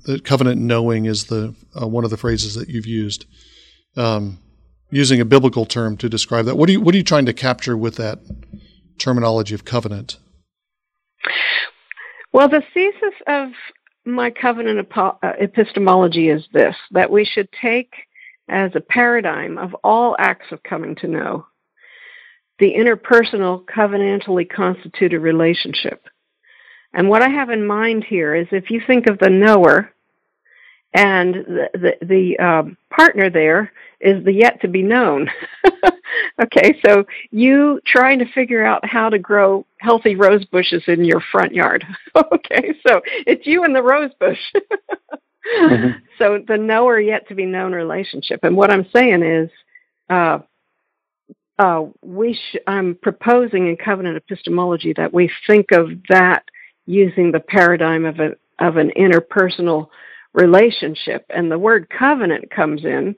the covenant knowing is the uh, one of the phrases that you've used, um, using a biblical term to describe that. What are you what are you trying to capture with that terminology of covenant? Well, the thesis of my covenant uh, epistemology is this: that we should take as a paradigm of all acts of coming to know the interpersonal covenantally constituted relationship. And what I have in mind here is if you think of the knower and the the, the um, partner there is the yet to be known. okay, so you trying to figure out how to grow healthy rose bushes in your front yard. okay, so it's you and the rose bush. mm-hmm. So the knower yet to be known relationship, and what I'm saying is, uh, uh, we sh- I'm proposing in covenant epistemology that we think of that using the paradigm of a of an interpersonal relationship. And the word covenant comes in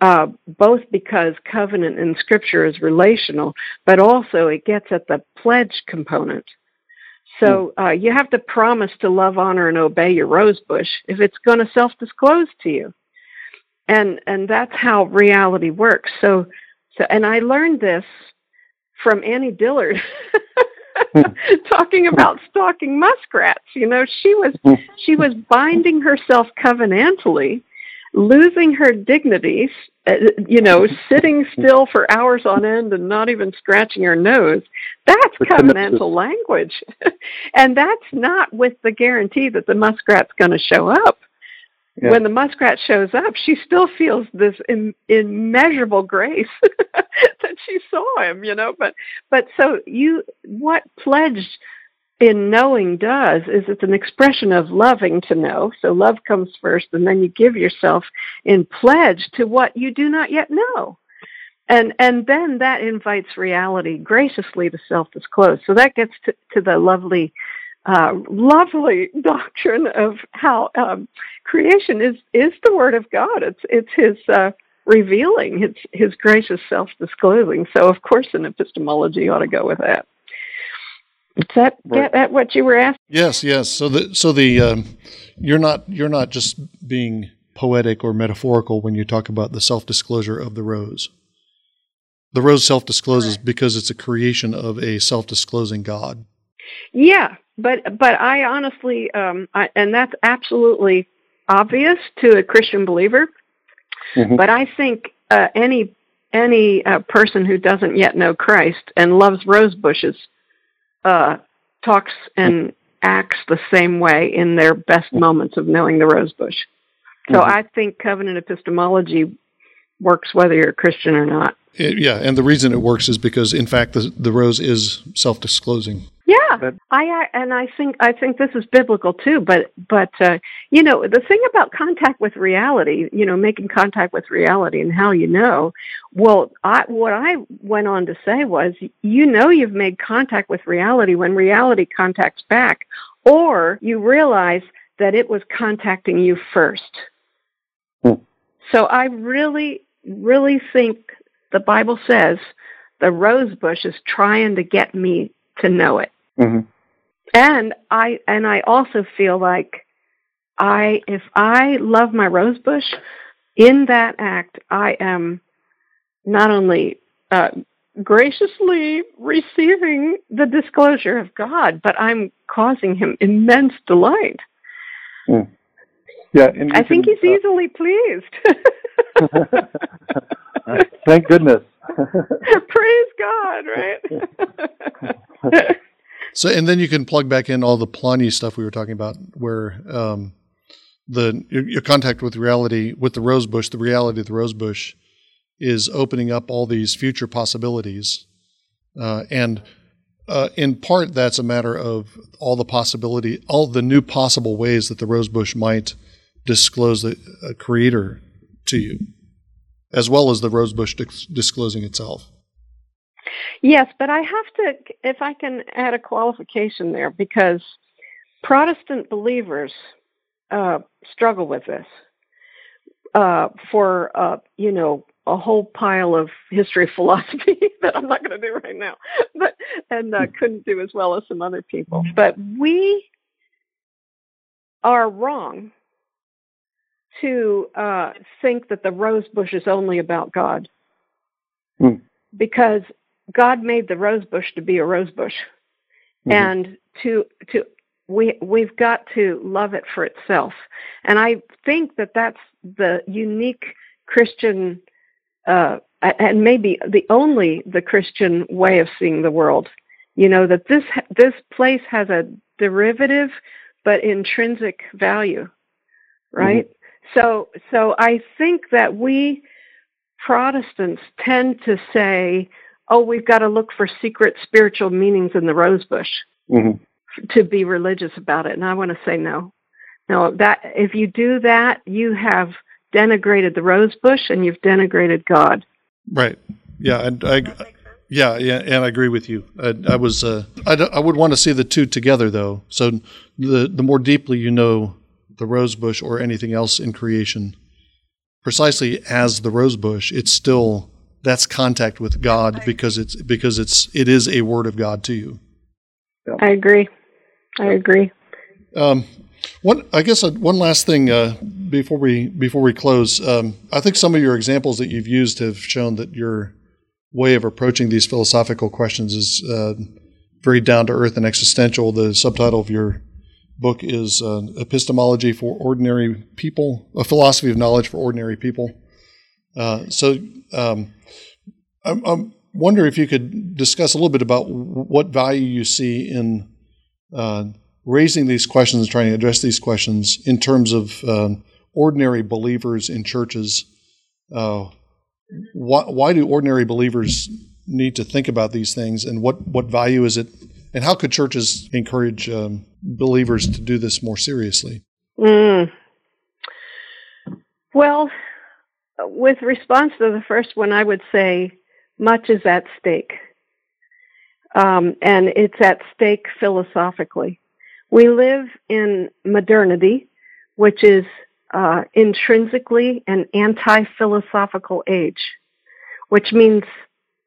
uh, both because covenant in Scripture is relational, but also it gets at the pledge component. So hmm. uh, you have to promise to love, honor, and obey your rose bush if it's going to self-disclose to you, and and that's how reality works. So, so and I learned this from Annie Dillard. talking about stalking muskrats. You know, she was she was binding herself covenantally, losing her dignity. Uh, you know, sitting still for hours on end and not even scratching her nose. That's covenantal language, and that's not with the guarantee that the muskrat's going to show up. Yeah. When the muskrat shows up, she still feels this Im- immeasurable grace that she saw him, you know. But but so you what pledged in knowing does is it's an expression of loving to know. So love comes first, and then you give yourself in pledge to what you do not yet know. And and then that invites reality graciously to self disclose. So that gets to, to the lovely uh, lovely doctrine of how um, creation is is the word of God. It's it's His uh, revealing, His His gracious self disclosing. So of course, an epistemology ought to go with that. Does that right. get at what you were asking? Yes, yes. So the so the um, you're not you're not just being poetic or metaphorical when you talk about the self disclosure of the rose. The rose self discloses because it's a creation of a self disclosing God. Yeah, but but I honestly, um, I, and that's absolutely obvious to a Christian believer. Mm-hmm. But I think uh, any any uh, person who doesn't yet know Christ and loves rose bushes uh, talks and acts the same way in their best moments of knowing the rose bush. So mm-hmm. I think covenant epistemology works whether you're a Christian or not. It, yeah, and the reason it works is because, in fact, the the rose is self disclosing. Yeah, but, I, I and I think I think this is biblical too. But but uh, you know the thing about contact with reality, you know, making contact with reality and how you know. Well, I, what I went on to say was, you know, you've made contact with reality when reality contacts back, or you realize that it was contacting you first. Hmm. So I really, really think the Bible says the rose bush is trying to get me to know it. Mm-hmm. And I and I also feel like I if I love my rose bush, in that act I am not only uh, graciously receiving the disclosure of God, but I'm causing him immense delight. Mm. Yeah, I can, think he's uh, easily pleased. Thank goodness. Praise God, right? so, and then you can plug back in all the Polanyi stuff we were talking about, where um, the your, your, contact with reality with the rose bush, the reality of the rose bush, is opening up all these future possibilities, uh, and uh, in part that's a matter of all the possibility, all the new possible ways that the rose bush might disclose uh, creator to you as well as the rosebush disclosing itself. Yes, but I have to, if I can add a qualification there, because Protestant believers uh, struggle with this uh, for, uh, you know, a whole pile of history philosophy that I'm not going to do right now, but and uh, couldn't do as well as some other people. But we are wrong to uh, think that the rose bush is only about God. Hmm. Because God made the rose bush to be a rose bush. Mm-hmm. And to to we we've got to love it for itself. And I think that that's the unique Christian uh, and maybe the only the Christian way of seeing the world. You know that this this place has a derivative but intrinsic value, right? So, so I think that we Protestants tend to say, "Oh, we've got to look for secret spiritual meanings in the rosebush mm-hmm. to be religious about it." And I want to say no, no. That if you do that, you have denigrated the rosebush and you've denigrated God. Right. Yeah. And I. Yeah, yeah, and I agree with you. I, I was, uh, I, I would want to see the two together, though. So the the more deeply you know the rosebush or anything else in creation, precisely as the rosebush, it's still that's contact with God because it's because it's it is a word of God to you. I agree. I agree. Um, one, I guess uh, one last thing uh, before we before we close. Um, I think some of your examples that you've used have shown that your way of approaching these philosophical questions is uh, very down to earth and existential. The subtitle of your book is uh, Epistemology for Ordinary People, a philosophy of knowledge for ordinary people. Uh, so um, I'm, I'm, wondering if you could discuss a little bit about what value you see in uh, raising these questions and trying to address these questions in terms of um, ordinary believers in churches. Uh, why, why do ordinary believers need to think about these things, and what, what value is it And how could churches encourage um, believers to do this more seriously? Mm. Well, with response to the first one, I would say much is at stake. Um, and it's at stake philosophically. We live in modernity, which is uh, intrinsically an anti philosophical age, which means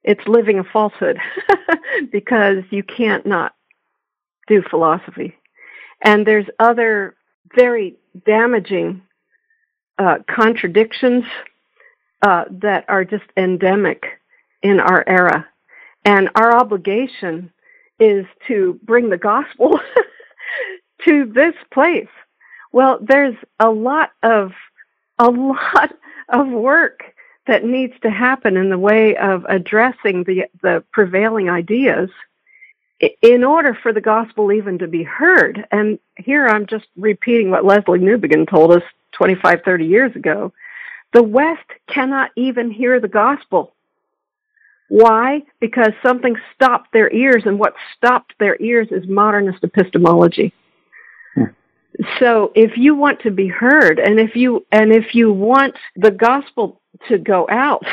it's living a falsehood because you can't not do philosophy. And there's other very damaging uh, contradictions uh, that are just endemic in our era. And our obligation is to bring the gospel to this place. Well, there's a lot of a lot of work that needs to happen in the way of addressing the the prevailing ideas in order for the gospel even to be heard. And here I'm just repeating what Leslie Newbigin told us 25, 30 years ago. The West cannot even hear the gospel. Why? Because something stopped their ears, and what stopped their ears is modernist epistemology. Hmm. So if you want to be heard and if you and if you want the gospel to go out,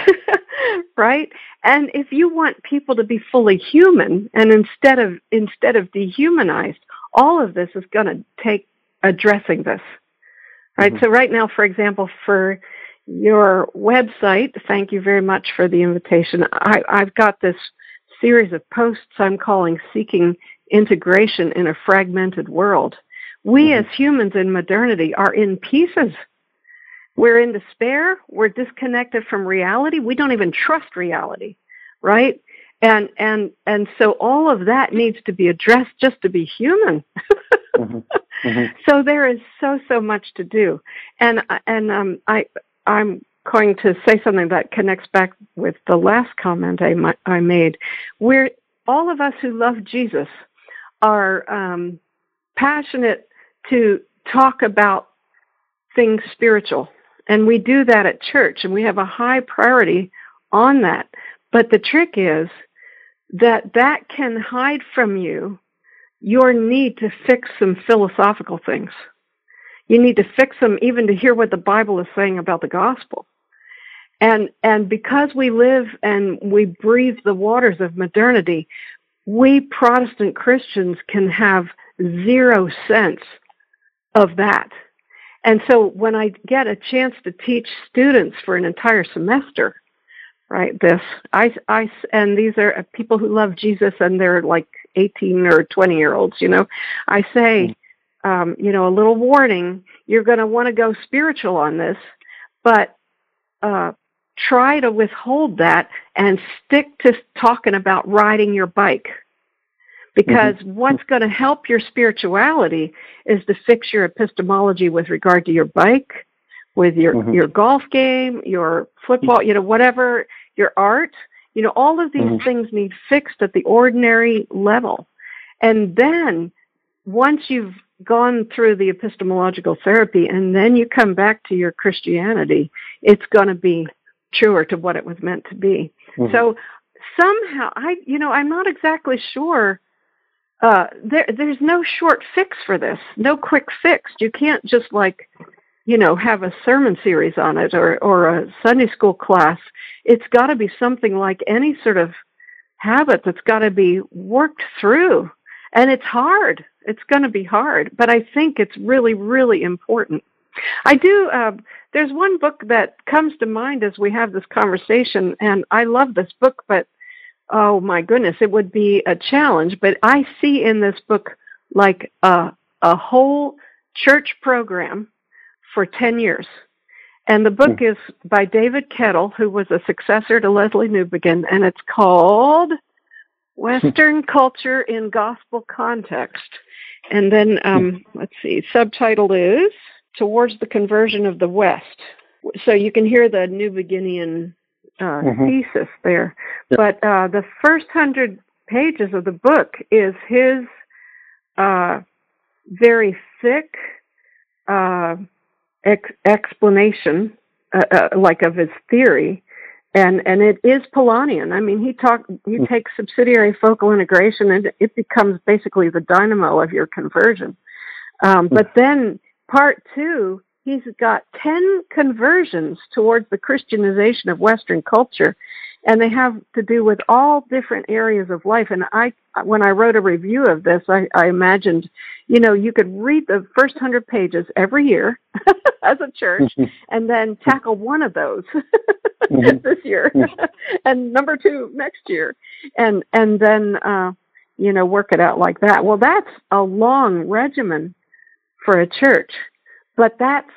right? And if you want people to be fully human and instead of instead of dehumanized, all of this is going to take addressing this. Right? Mm-hmm. So right now for example for your website, thank you very much for the invitation. I, I've got this series of posts I'm calling Seeking Integration in a Fragmented World. We mm-hmm. as humans in modernity are in pieces. We're in despair. We're disconnected from reality. We don't even trust reality, right? And and and so all of that needs to be addressed just to be human. mm-hmm. Mm-hmm. So there is so so much to do, and and um, I I'm going to say something that connects back with the last comment I, I made. We're all of us who love Jesus are um, passionate to talk about things spiritual. And we do that at church, and we have a high priority on that. But the trick is that that can hide from you your need to fix some philosophical things. You need to fix them even to hear what the Bible is saying about the gospel. And, and because we live and we breathe the waters of modernity, we Protestant Christians can have zero sense of that. And so when I get a chance to teach students for an entire semester, right, this, I, I, and these are people who love Jesus and they're like 18 or 20 year olds, you know, I say, mm. Um, you know, a little warning, you're going to want to go spiritual on this, but, uh, try to withhold that and stick to talking about riding your bike because mm-hmm. what's going to help your spirituality is to fix your epistemology with regard to your bike, with your mm-hmm. your golf game, your football, you know, whatever, your art. You know, all of these mm-hmm. things need fixed at the ordinary level. And then once you've gone through the epistemological therapy and then you come back to your Christianity, it's going to be truer to what it was meant to be. Mm-hmm. So somehow I you know, I'm not exactly sure uh, there, there's no short fix for this, no quick fix. You can't just like, you know, have a sermon series on it or, or a Sunday school class. It's got to be something like any sort of habit that's got to be worked through. And it's hard. It's going to be hard, but I think it's really, really important. I do, uh, there's one book that comes to mind as we have this conversation, and I love this book, but oh my goodness, it would be a challenge. But I see in this book like a, a whole church program for 10 years. And the book is by David Kettle, who was a successor to Leslie Newbigin, and it's called Western Culture in Gospel Context. And then, um, let's see, subtitle is Towards the Conversion of the West. So you can hear the Newbiginian uh, mm-hmm. thesis there. But uh, the first hundred pages of the book is his uh, very thick uh, ex- explanation, uh, uh, like of his theory, and and it is Polanyian. I mean, he talk you Mm. take subsidiary focal integration, and it becomes basically the dynamo of your conversion. Um, but then part two, he's got ten conversions towards the Christianization of Western culture, and they have to do with all different areas of life. And I, when I wrote a review of this, I, I imagined, you know, you could read the first hundred pages every year as a church, and then tackle one of those Mhm. this year, and number two next year, and and then uh, you know work it out like that. Well, that's a long regimen for a church, but that's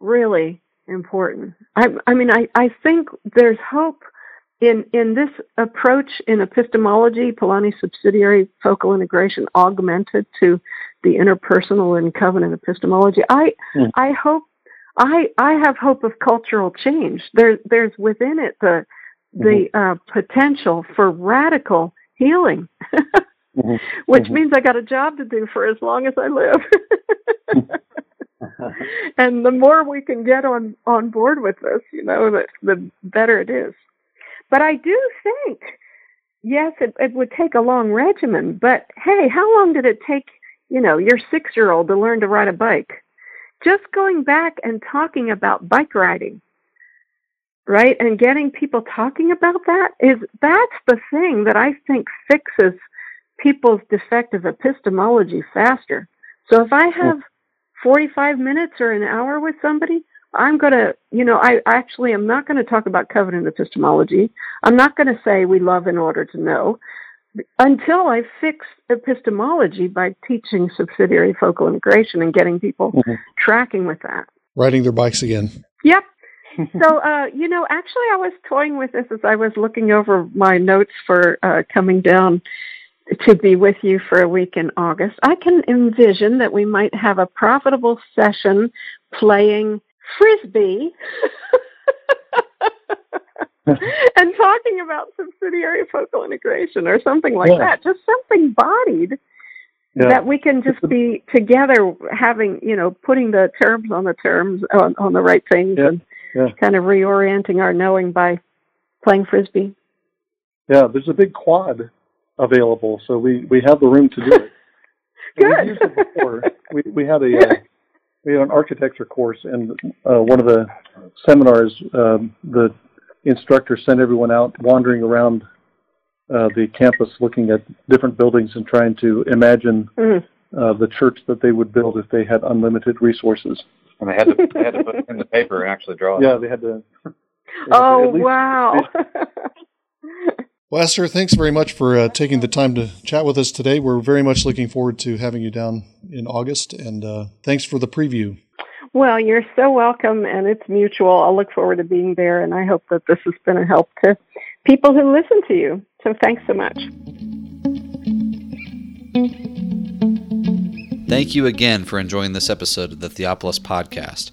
really important. I, I mean, I, I think there's hope in in this approach in epistemology, Polanyi subsidiary focal integration augmented to the interpersonal and covenant epistemology. I Mm. I hope I I have hope of cultural change. There there's within it the the uh, potential for radical healing, Mhm. which Mhm. means I got a job to do for as long as I live. and the more we can get on on board with this, you know, the the better it is. But I do think, yes, it, it would take a long regimen. But hey, how long did it take, you know, your six year old to learn to ride a bike? Just going back and talking about bike riding, right, and getting people talking about that is that's the thing that I think fixes people's defective epistemology faster. So if I have 45 minutes or an hour with somebody, I'm going to, you know, I actually am not going to talk about covenant epistemology. I'm not going to say we love in order to know until I fix epistemology by teaching subsidiary focal integration and getting people Mhm. tracking with that. Riding their bikes again. Yep. so, uh, you know, actually, I was toying with this as I was looking over my notes for uh, coming down to be with you for a week in August. I can envision that we might have a profitable session playing frisbee and talking about subsidiary focal integration or something like Yeah. that. Just something bodied Yeah. that we can just be together having you know putting the terms on the terms on, on the right things Yeah, and kind of reorienting our knowing by playing frisbee Yeah, there's a big quad available, so we, we have the room to do it. Good. We've used it before. We we had a uh, we had an architecture course, and uh, one of the seminars, um, the instructor sent everyone out wandering around uh, the campus, looking at different buildings and trying to imagine Mm. uh, the church that they would build if they had unlimited resources. And they had to they had to put it in the paper and actually draw it. Yeah, they had to. they had oh at least- wow Well, Esther, thanks very much for uh, taking the time to chat with us today. We're very much looking forward to having you down in August, and uh, thanks for the preview. well you're so welcome and it's mutual i'll look forward to being there and i hope that this has been a help to people who listen to you so thanks so much Thank you again for enjoying this episode of the Theopolis Podcast.